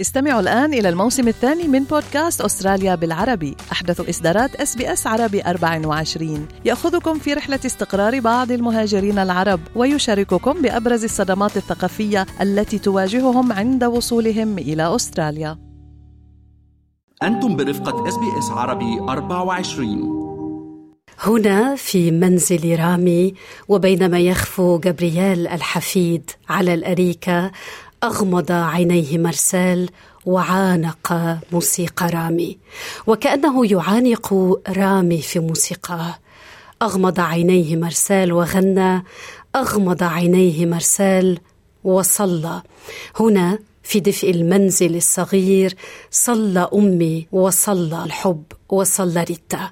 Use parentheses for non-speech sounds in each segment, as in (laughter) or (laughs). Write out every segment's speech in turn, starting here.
استمعوا الآن إلى الموسم الثاني من بودكاست أستراليا بالعربي. أحدث إصدارات أس بي أس عربي 24 يأخذكم في رحلة استقرار بعض المهاجرين العرب ويشارككم بأبرز الصدمات الثقافية التي تواجههم عند وصولهم إلى أستراليا. أنتم برفقة إس بي إس عربي 24 هنا في منزل رامي وبينما يغفو جبريال الحفيد على الأريكة أغمض عينيه مرسال وعانق موسيقى رامي. وكأنه يعانق رامي في موسيقاه أغمض عينيه مرسال وغنى. أغمض عينيه مرسال وصلى. هنا في دفء المنزل الصغير صلى أمي وصلى الحب وصلى ريتا.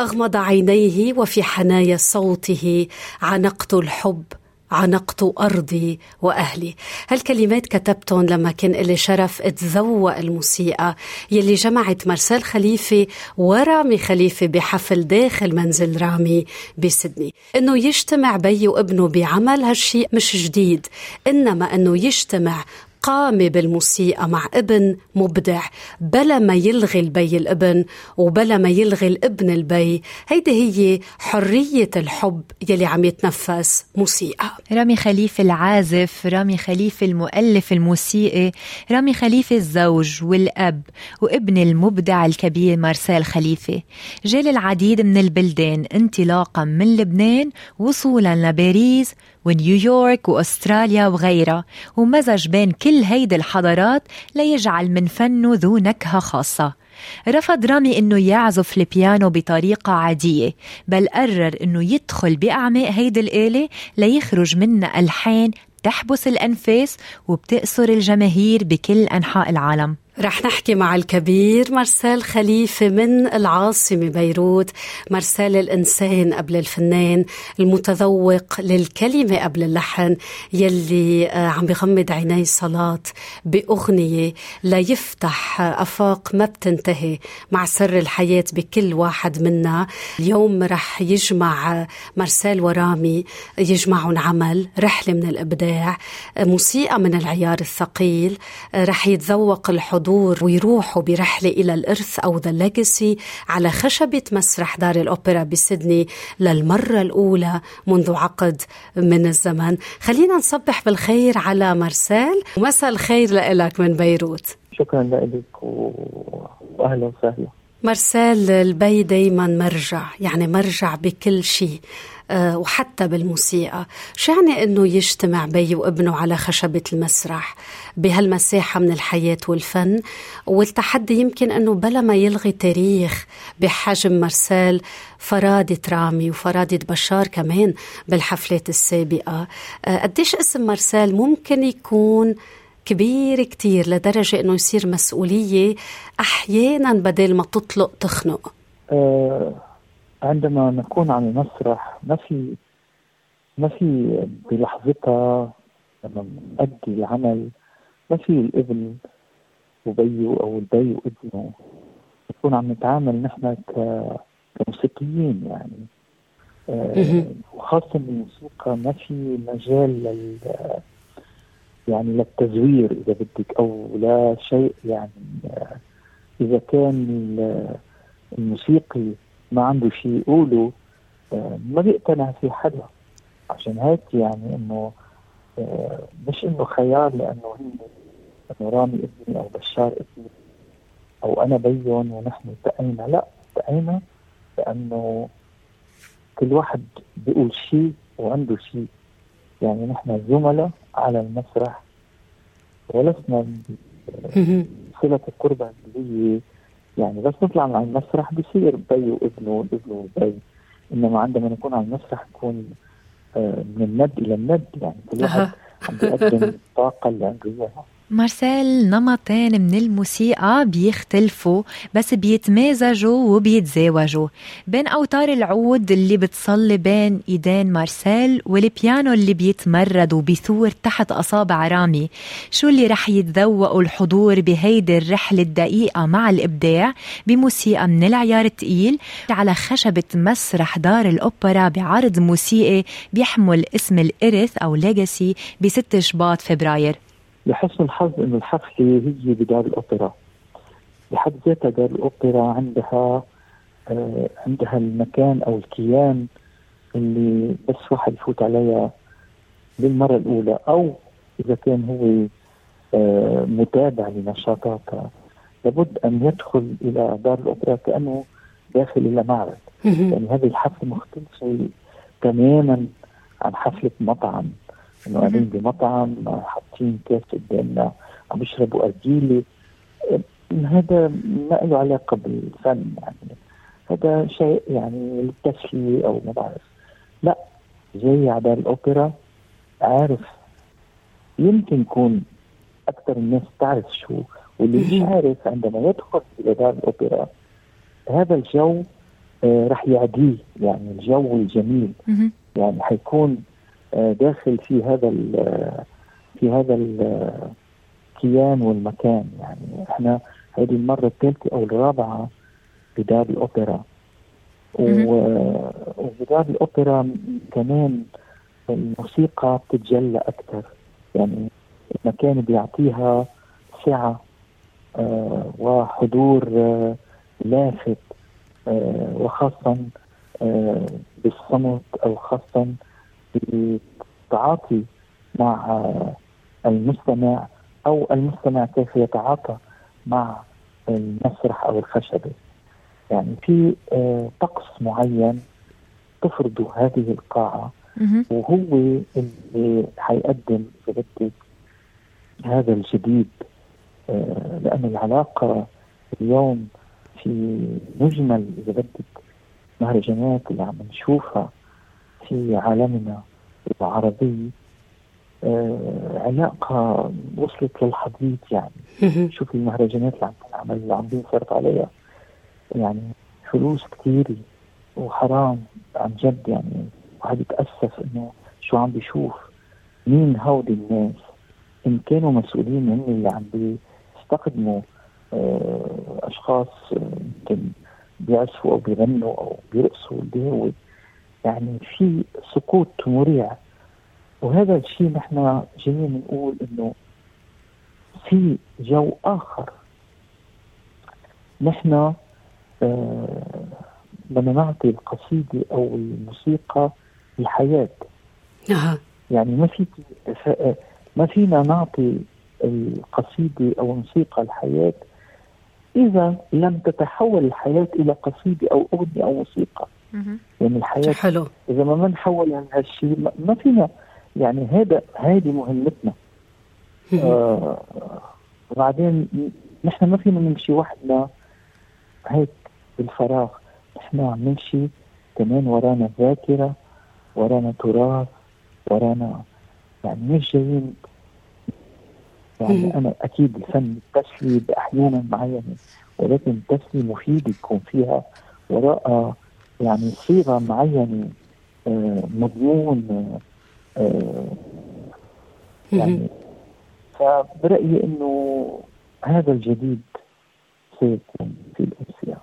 أغمض عينيه وفي حنايا صوته عانقت الحب عانقت أرضي وأهلي. هالكلمات كتبتهم لما كان لي شرف اتذوق الموسيقى يلي جمعت مرسال خليفة ورامي خليفة بحفل داخل منزل رامي بسدني. إنه يجتمع بي وابنه بعمل هالشيء مش جديد إنما إنه تجتمع قامة بالموسيقى مع ابن مبدع. بلا ما يلغي البي الابن وبلا ما يلغي الابن البي. هيدي هي حرية الحب يلي عم يتنفس موسيقى رامي خليفة العازف رامي خليفة المؤلف الموسيقي رامي خليفة الزوج والأب وابن المبدع الكبير مارسيل خليفة. جال العديد من البلدان انطلاقا من لبنان وصولا لباريس ونيويورك وأستراليا وغيرها ومزج بين كل هيدي الحضارات ليجعل من فنه ذو نكهة خاصة. رفض رامي إنه يعزف البيانو بطريقة عادية بل قرر إنه يدخل بأعماق هيدي الآلة ليخرج منها ألحان تحبس الأنفاس وبتأسر الجماهير بكل أنحاء العالم. رح نحكي مع الكبير مرسال خليفة من العاصمة بيروت مرسال الإنسان قبل الفنان المتذوق للكلمة قبل اللحن يلي آه، عم بغمض عيني صلاة بأغنية ليفتح أفاق ما بتنتهي مع سر الحياة بكل واحد منا. اليوم رح يجمع مرسال ورامي يجمعون عمل رحلة من الإبداع موسيقى من العيار الثقيل رح يتذوق الحضور الحضور ويروحوا برحلة إلى الإرث أو ذا ليجاسي على خشبة مسرح دار الأوبرا بسيدني للمرة الأولى منذ عقد من الزمن. خلينا نصبح بالخير على مرسال ومساء الخير لك من بيروت. شكرا لك وأهلا وسهلا. مرسال البي دايما مرجع يعني مرجع بكل شيء. وحتى بالموسيقى. شو يعني إنه يجتمع بي وابنه على خشبة المسرح بهالمساحة من الحياة والفن. والتحدي يمكن إنه بلا ما يلغي تاريخ بحجم مرسال فرادة رامي وفرادة بشار كمان بالحفلات السابقة. آه، قديش اسم مرسال ممكن يكون كبير كتير لدرجة إنه يصير مسؤولية أحيانا بدل ما تطلق تخنق؟ أه عندما نكون على المسرح ما في ما في بلحظتها لما نأدي العمل؟ ما في الابن وبيه أو البي وابنه نكون عم نتعامل نحن كموسيقيين يعني. آه وخاصة الموسيقى ما في مجال لل يعني للتزوير إذا بدك أو لا شيء يعني. آه إذا كان الموسيقي ما عنده شيء يقوله آه، ما بيقتنع في حدا. عشان هيك يعني إنه آه، مش إنه خيال لأنه هي إنه رامي ابني أو بشار ابني أو أنا بيهم ونحن التقينا لا التقينا لأنه كل واحد بيقول شيء وعنده شيء. يعني نحن زملاء على المسرح ولسنا (laughs) صلة القربة اللي هي يعني بس نطلع على المسرح بصير بي وابنه وابنه وبي إنما عندما نكون على المسرح نكون آه، من الند إلى الند يعني كل واحد عم بيقدم الطاقه اللي عنده اياها مارسيل نمطين من الموسيقى بيختلفوا بس بيتمازجوا وبيتزاوجوا. بين أوتار العود اللي بتصلي بين إيدين مارسيل والبيانو اللي بيتمرد وبيثور تحت أصابع رامي. شو اللي رح يتذوقوا الحضور بهيدي الرحلة الدقيقة مع الإبداع؟ بموسيقى من العيار التقيل على خشبة مسرح دار الأوبرا بعرض موسيقي بيحمل اسم الإرث أو ليجاسي بست شباط فبراير. لحسن الحظ انه الحفله هي بدار الأوبرا. بحد ذاتها دار الأوبرا عندها آه عندها المكان أو الكيان اللي بس واحد يفوت عليها للمرة الأولى أو إذا كان هو آه متابع لنشاطاتها. لابد أن يدخل إلى دار الأوبرا كأنه داخل إلى معرض. يعني هذه الحفله مختلفة تماما عن حفلة مطعم. إنه قاعدين بمطعم حاطين كاس قدامنا عم بيشربوا ارجيله هذا ما له علاقة بالفن يعني هذا شيء يعني للتسلية أو ما بعرف. لا جاي على دار الأوبرا عارف. يمكن يكون أكثر الناس تعرف شو واللي مش عارف عندما يدخل إلى دار الأوبرا هذا الجو آه رح يعديه يعني الجو الجميل. يعني حيكون داخل في هذا في هذا الكيان والمكان. يعني إحنا هذه المرة الثالثة أو الرابعة بدار الأوبرا. وبدار الأوبرا كمان الموسيقى بتتجلى أكثر. يعني المكان بيعطيها سعة آه وحضور آه لافت آه وخاصة آه بالصمت أو خاصة بالتعاطي مع آه المستمع أو المستمع كيف يتعاطى مع المسرح أو الخشبة. يعني في طقس معين تفرضه هذه القاعة وهو اللي حيقدم إذا بدك هذا الجديد لأن العلاقة اليوم في مجمل اذا بدك مهرجانات اللي عم نشوفها في عالمنا العربي آه علاقة وصلت للحضيض يعني. شوف المهرجانات اللي عم تنعمل اللي عم بينصرف عليها. يعني فلوس كثيرة وحرام عن جد يعني. واحد يتأسف إنه شو عم بيشوف. مين هودي الناس؟ إن كانوا مسؤولين هم اللي عم بيستخدموا أشخاص يمكن بيعزفوا أو بيغنوا أو بيرقصوا اللي هو يعني في سقوط مريع. وهذا الشيء نحن جايين نقول إنه في جو آخر. نحن آه بدنا نعطي القصيدة أو الموسيقى الحياة. أه. يعني ما في ما فينا نعطي القصيدة أو الموسيقى الحياة إذا لم تتحول الحياة إلى قصيدة أو أغنية أو موسيقى. يعني الحياة حلو. إذا ما نحول هالشيء ما فينا يعني هذا هذه مهمتنا. آه وبعدين نحن ما فينا نمشي وحدنا هيك بالفراغ. نحن عم نمشي كمان ورانا ذاكرة ورانا تراث ورانا يعني مش جايين. يعني أنا أكيد الفن التسلي باحيانا معينة ولكن التسلي مفيد يكون فيها وراء يعني صيغة معينة آه مضمون آه يعني. فبرأيي إنه هذا الجديد سيكون في الامسيه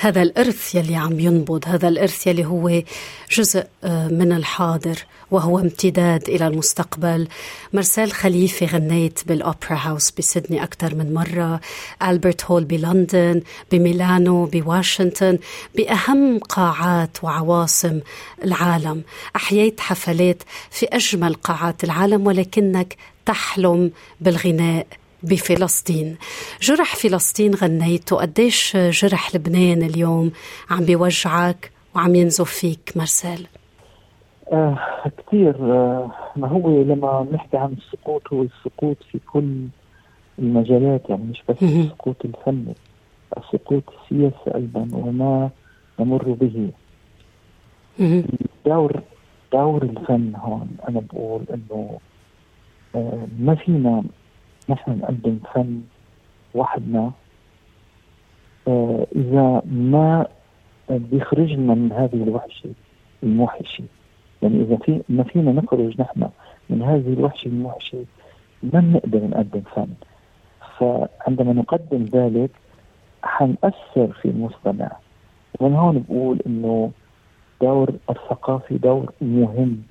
هذا الإرث يلي عم ينبض هذا الإرث يلي هو جزء من الحاضر وهو امتداد إلى المستقبل. مرسال خليفة غنيت بالأوبرا هاوس بسيدني أكثر من مرة ألبرت هول بلندن بميلانو بواشنطن بأهم قاعات وعواصم العالم. أحييت حفلات في أجمل قاعات العالم ولكنك تحلم بالغناء بفلسطين. جرح فلسطين غنيته قديش جرح لبنان اليوم عم بيوجعك وعم ينزف فيك مرسال آه كثير آه ما هو لما نحكي عن السقوط هو السقوط في كل المجالات يعني مش بس السقوط الفني السقوط السياسي أيضا وما نمر به. دور دور الفن هون أنا بقول إنه آه ما فينا نحن نقدم فن وحدنا. آه إذا ما بيخرجنا من هذه الوحشة الموحشة يعني إذا في ما فينا نخرج نحن من هذه الوحشة الموحشة ما بنقدر نقدم فن. فعندما نقدم ذلك حنأثر في المستمع. ومن هون بقول إنه دور الثقافي دور مهم.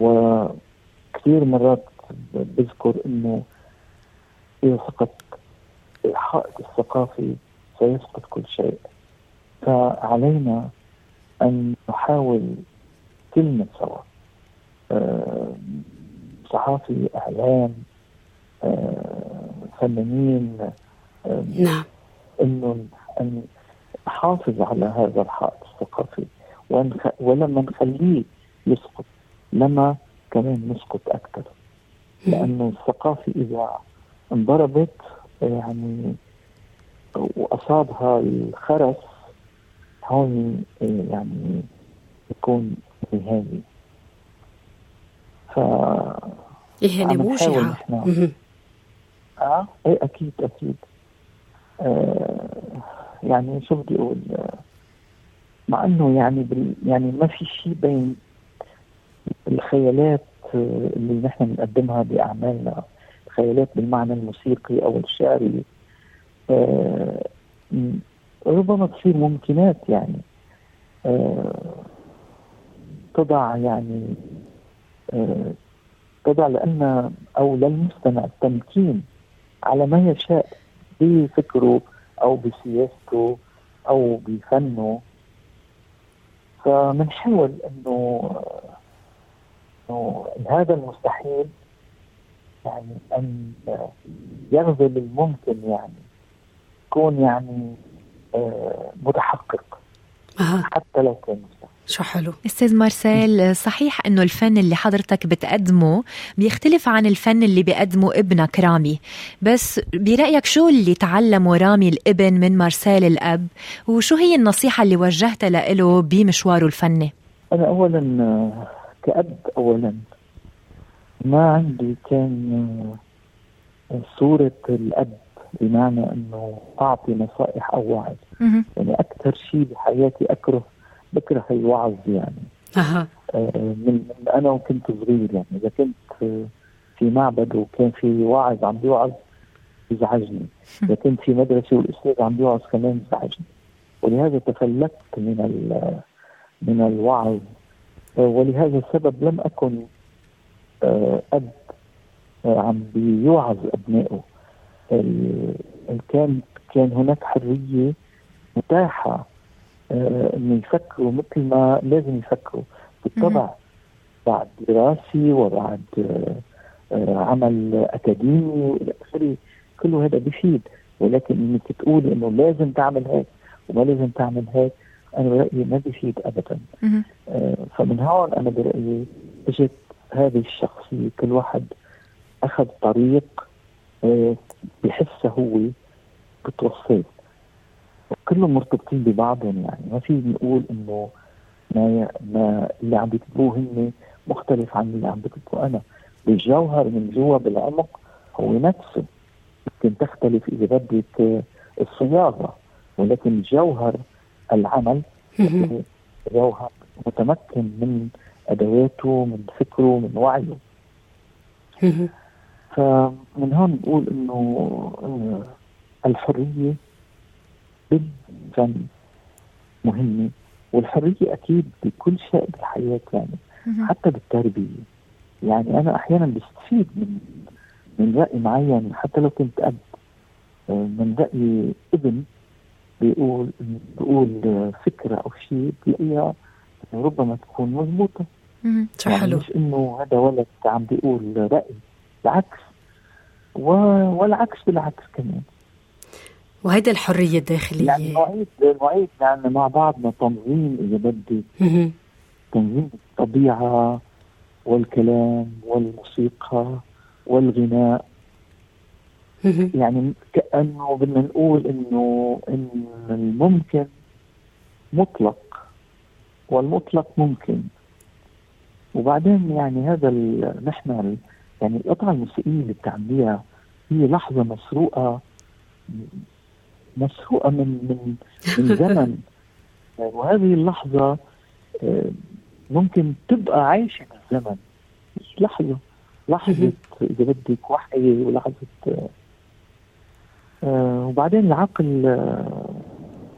وكثير مرات بذكر إنه يسقط الحائط الثقافي سيسقط كل شيء. فعلينا أن نحاول كلنا سوا. آه، صحافي أعلام آه، فنانين نعم. إنه أن نحافظ على هذا الحائط الثقافي ولما نخليه يسقط لما كمان نسقط أكثر. لأنه الثقافه إذا انضربت يعني وأصابها الخرس. هون يعني يكون نهائي ف يعني موجعة. آه إيه أكيد أكيد. آه يعني شو بدي أقول؟ آه مع إنه يعني بال يعني ما في شيء بين الخيالات اللي نحن بنقدمها بأعمالنا. الخيالات بالمعنى الموسيقي أو الشعري. آه ربما تصير ممكنات يعني. آه تضع يعني آه تضع لأن أو للمستمع التمكين على ما يشاء بفكره أو بسياسته أو بفنه. فبنحاول إنه إنه هذا المستحيل يعني أن يغزل الممكن يعني يكون يعني آه، متحقق. حتى لو كان مستحيل. شو حلو. أستاذ مارسيل صحيح إنه الفن اللي حضرتك بتقدمه بيختلف عن الفن اللي بيقدمه ابنك رامي. بس برأيك شو اللي تعلمه رامي الابن من مارسيل الأب؟ وشو هي النصيحة اللي وجهتها له بمشواره الفني؟ أنا اولا كأب اولا ما عندي كان صورة الأب بمعنى إنه أعطي نصائح أو وعظ. يعني أكثر شيء بحياتي أكره بكره الوعظ يعني. أه. من, أنا وكنت صغير يعني. إذا كنت في معبد وكان في واعظ عم بيوعظ يزعجني إذا كنت في مدرسة والأستاذ عم بيوعظ كمان يزعجني ولهذا تفلت من من الوعظ. ولهذا السبب لم أكن آه، أب آه، عم بيوعظ أبنائه. كان كان هناك حرية متاحة آه، إنه يفكروا مثل ما لازم يفكروا. بالطبع بعد دراسي وبعد آه، آه، عمل أكاديمي وإلى آخره كله هذا بيفيد. ولكن إنك تقولي إنه لازم تعمل هيك وما لازم تعمل هيك أنا برأيي ما بيفيد ابدا. فمن هون أنا برأيي إجت هذه الشخصيه كل واحد أخذ طريق بحسه هو بتوصل كلهم مرتبطين ببعضهم يعني. ما في نقول إنه ما ما اللي عم بيكتبوه هن مختلف عن اللي عم بكتبه أنا. بالجوهر من جوا بالعمق هو نفسه. ممكن تختلف إذا بدك الصياغة ولكن جوهر العمل جوهر متمكن من أدواته من فكره من وعيه. (laughs) فمن هون نقول إنه آه، الحرية بالفن مهمة والحرية أكيد بكل شيء بالحياة يعني حتى بالتربية. يعني أنا أحيانا بستفيد من من رأي معين حتى لو كنت أب. من رأي ابن بيقول بيقول فكرة أو شيء بلاقيها ربما تكون مضبوطة. يعني حلو. مش إنه هذا ولد عم بيقول رأي بالعكس. والعكس بالعكس كمان. وهيدا الحرية الداخلية. يعني نعيد نعيد يعني مع بعضنا تنظيم إذا بدك تنظيم الطبيعة والكلام والموسيقى والغناء. يعني كأنه بدنا نقول إنه إن الممكن مطلق. والمطلق ممكن. وبعدين يعني هذا نحن يعني القطعة الموسيقية اللي بتعمليها هي لحظة مسروقة مسروقة من من من (laughs) زمن. وهذه اللحظة آه، ممكن تبقى عايشة بالزمن مش لحظة لحظة إذا بدك وحي ولحظة آه وبعدين العقل آه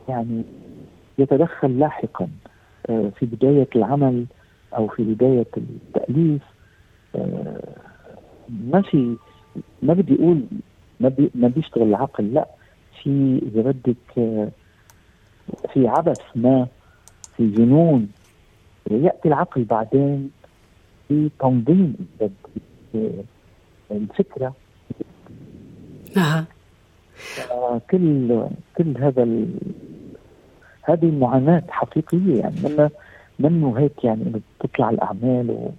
يعني يتدخل لاحقا. آه في بداية العمل أو في بداية التأليف آه ما في ما بدي أقول ما بي ما بيشتغل العقل لا في إذا بدك آه، في عبث ما في جنون يأتي العقل بعدين في تنظيم الفكرة نعم كل كل هذا. هذه المعاناه حقيقية يعني منه منه هيك يعني إنه تطلع الأعمال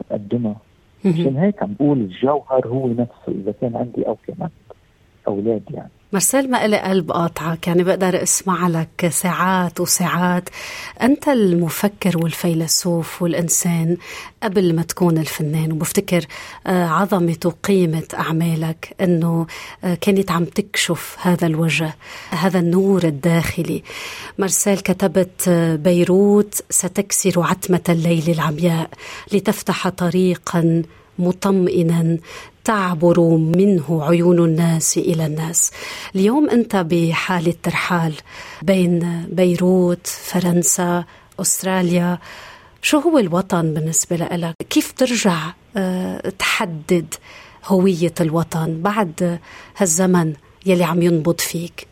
وتقدمها عشان هيك عم بقول الجوهر هو نفسه إذا كان عندي أو كمان أولاد يعني. مرسال ما إلي قلب قاطعك يعني بقدر أسمع لك ساعات وساعات. أنت المفكر والفيلسوف والإنسان قبل ما تكون الفنان وبفتكر آه، عظمة وقيمة أعمالك أنه آه، كانت عم تكشف هذا الوجه هذا النور الداخلي. مرسال كتبت آه، بيروت ستكسر عتمة الليل العمياء لتفتح طريقا مطمئنا تعبر منه عيون الناس إلى الناس. اليوم أنت بحاله ترحال بين بيروت، فرنسا، أستراليا، شو هو الوطن بالنسبة لك؟ كيف ترجع آه، تحدد هوية الوطن بعد هالزمن يلي عم ينبض فيك؟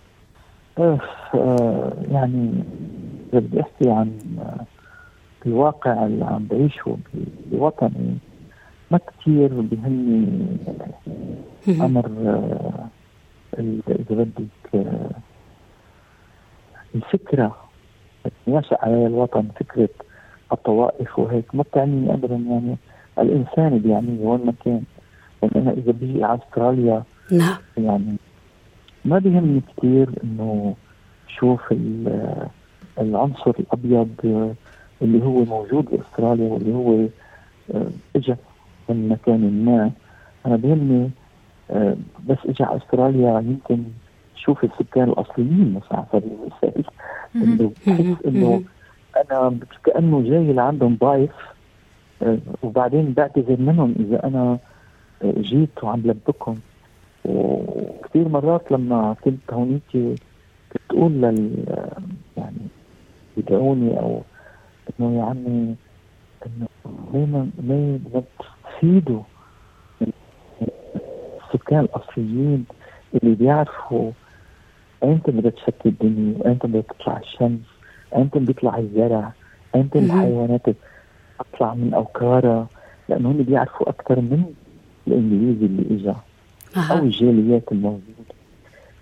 آه يعني بدي أحكي عن الواقع اللي عم بعيشه بوطني ما كثير بهمني أمر آه، إذا بدك آه، الفكرة ينشا على الوطن فكرة الطوائف وهيك ما بتعنيني ابدا يعني الإنسان بيعنيني وين ما كان يعني أنا إذا بيجي على أستراليا نعم. يعني ما بيهمني كثير إنه شوف العنصر الأبيض اللي هو موجود باستراليا واللي هو آه، اجى من مكان ما. أنا بهمني آه، بس اجى على أستراليا يمكن شوف السكان الأصليين مثلا على سبيل المثال. إنه بحس إنه أنا كأنه جاي لعندهم ضايف آه، وبعدين بعتذر منهم إذا أنا آه، جيت وعم لبكم وكثير مرات لما كنت هونيك كنت أقول لل يعني يدعوني أو إنه يا عمي إنه ليه ما ليه تفيدوا السكان الأصليين اللي بيعرفوا أمتى بدها تشكل الدنيا وامتى بدها تطلع الشمس أمتى بيطلع الزرع أمتى الحيوانات تطلع من اوكارها لأنه هم بيعرفوا أكثر من الانجليزي اللي اجى أو الجاليات الموجودة.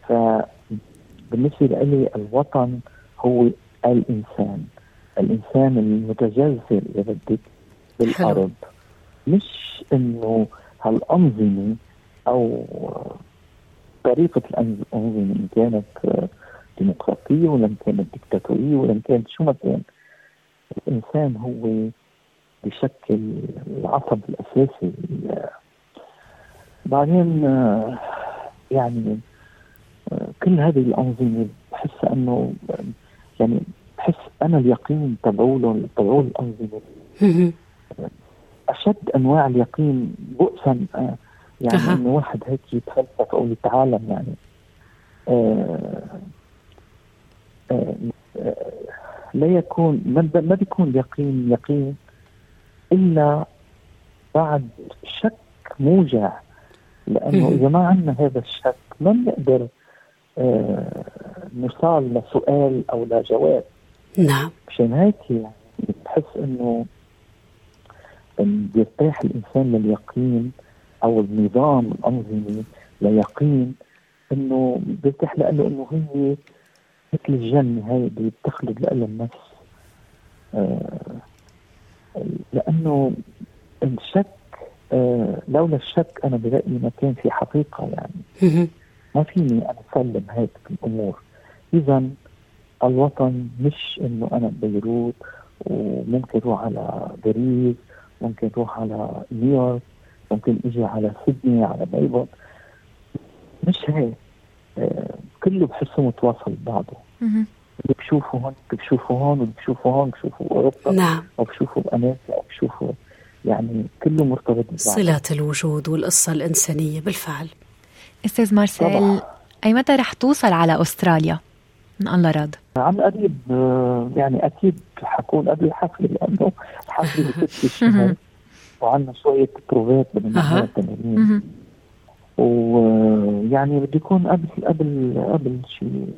فبالنسبه لي الوطن هو الإنسان الإنسان المتجذر اذا بدك بالأرض. مش إنه هالأنظمة أو طريقة الأنظمة إن كانت ديمقراطية ولا إن كانت ديكتاتورية ولا إن كانت شو ما كان. الإنسان هو بشكل العصب الأساسي. بعدين يعني كل هذه الأنظمة بحس إنه يعني بحس أنا اليقين تبعولهم تبعول الأنظمة. (laughs) أشد أنواع اليقين بؤسا آه، يعني أه. إنه واحد هيك يتفلسف أو يتعالم يعني. آه آه آه لا يكون ما بيكون اليقين يقين إلا بعد شك موجع. لأنه إذا ما عندنا هذا الشك ما بنقدر آه نوصل لسؤال أو لجواب. نعم. مشان هيك يعني بحس إنه بيرتاح الإنسان لليقين أو النظام الأنظمي ليقين إنه بيرتاح لأنه إنه هي مثل الجنه هاي اللي بتخلد لها النفس. آه لأنه الشك آه لولا الشك أنا برايي ما كان في حقيقة يعني. ما فيني أنا أسلم هيك الأمور. اذا الوطن مش إنه أنا بيروت وممكن أروح على باريس ممكن تروح على نيويورك ممكن أجي على سيدني على ميلبورن مش هيك. آه كله بحسه متواصل ببعضه. اللي بشوفه هون بشوفه هون واللي بشوفه هون بشوفه بأوروبا نعم. أو بشوفه بأمريكا أو بشوفه يعني كله مرتبط ببعضه. صلة الوجود والقصة الإنسانية بالفعل. أستاذ مارسيل أي متى رح توصل على أستراليا؟ من الله راد. عن قريب آه، يعني أكيد حكون قبل الحفله لأنه الحفله (laughs) بست شهور وعندنا شوية بروفات بدنا نعملها تمارين ويعني بده يكون قبل قبل قبل شيء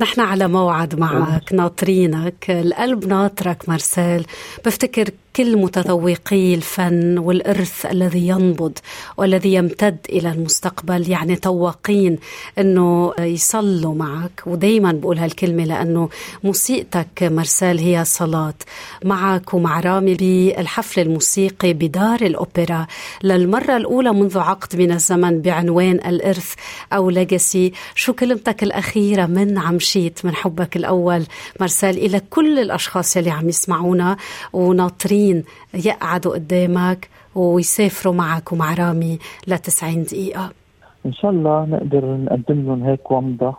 نحن على موعد معك ناطرينك القلب ناطرك مارسيل. بفتكر كل متذوقي الفن والإرث الذي ينبض والذي يمتد إلى المستقبل يعني تواقين أنه يصلوا معك. ودايما بقول هالكلمة لأنه موسيقتك مرسال هي صلاة معك ومع رامي بالحفل الموسيقي بدار الأوبرا للمرة الأولى منذ عقد من الزمن بعنوان الإرث أو ليجاسي. شو كلمتك الأخيرة؟ من عمشيت من حبك الأول؟ مرسال إلى كل الأشخاص اللي عم يسمعونا وناطرين سنين يقعدوا قدامك ويسافروا معك. ومع رامي ل 90 دقيقة. إن شاء الله نقدر نقدم لهم هيك ومضة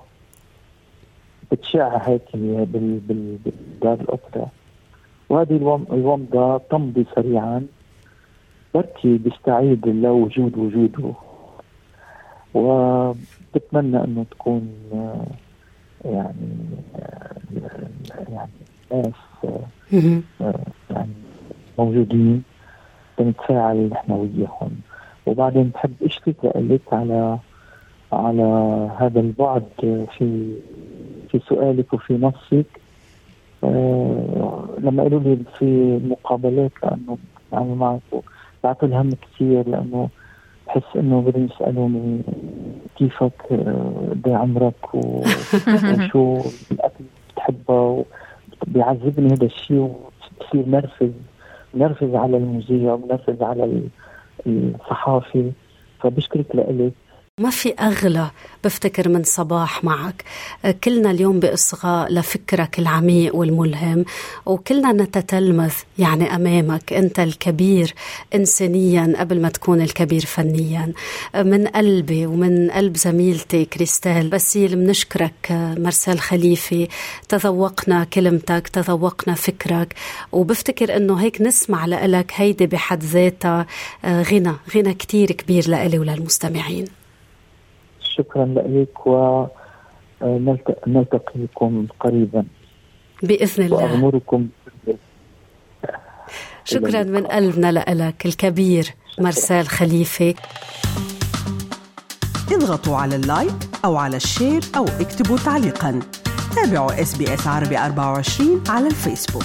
بتشع هيك بال بال بالدار الأوبرا وهذه الومضة تمضي سريعا. بركي بيستعيد لوجود وجوده. وبتمنى إنه تكون يعني يعني ناس يعني موجودين بنتفاعل نحن وياهم وبعدين بحب أشتكي لك على على هذا البعد في في سؤالك وفي نصك. آه لما قالوا لي في مقابلات لأنه يعني معك بعطوا الهم كثير لأنه بحس إنه بدهم يسألوني كيفك قد آه عمرك (laughs) وشو الأكل بتحبه بيعذبني هذا الشيء وبصير نرفز. نرفز على المذيع ونرفز على الصحافي. فبشكرك لك ما في أغلى بفتكر من صباح معك. كلنا اليوم بإصغاء لفكرك العميق والملهم وكلنا نتتلمذ يعني أمامك. أنت الكبير إنسانيا قبل ما تكون الكبير فنيا. من قلبي ومن قلب زميلتي كريستال بسيل بنشكرك مرسال خليفة تذوقنا كلمتك تذوقنا فكرك وبفتكر أنه هيك نسمع لك هيدي بحد ذاتها. غنى غنى كتير كبير لإلي وللمستمعين. شكرا لك ونلتقيكم قريبا. بإذن الله. وأغمركن شكرا من قلبنا لك الكبير مرسال خليفة. اضغطوا على ال like أو على ال share أو اكتبوا تعليقا. تابعوا إس بي إس عربي 24 على الفيسبوك.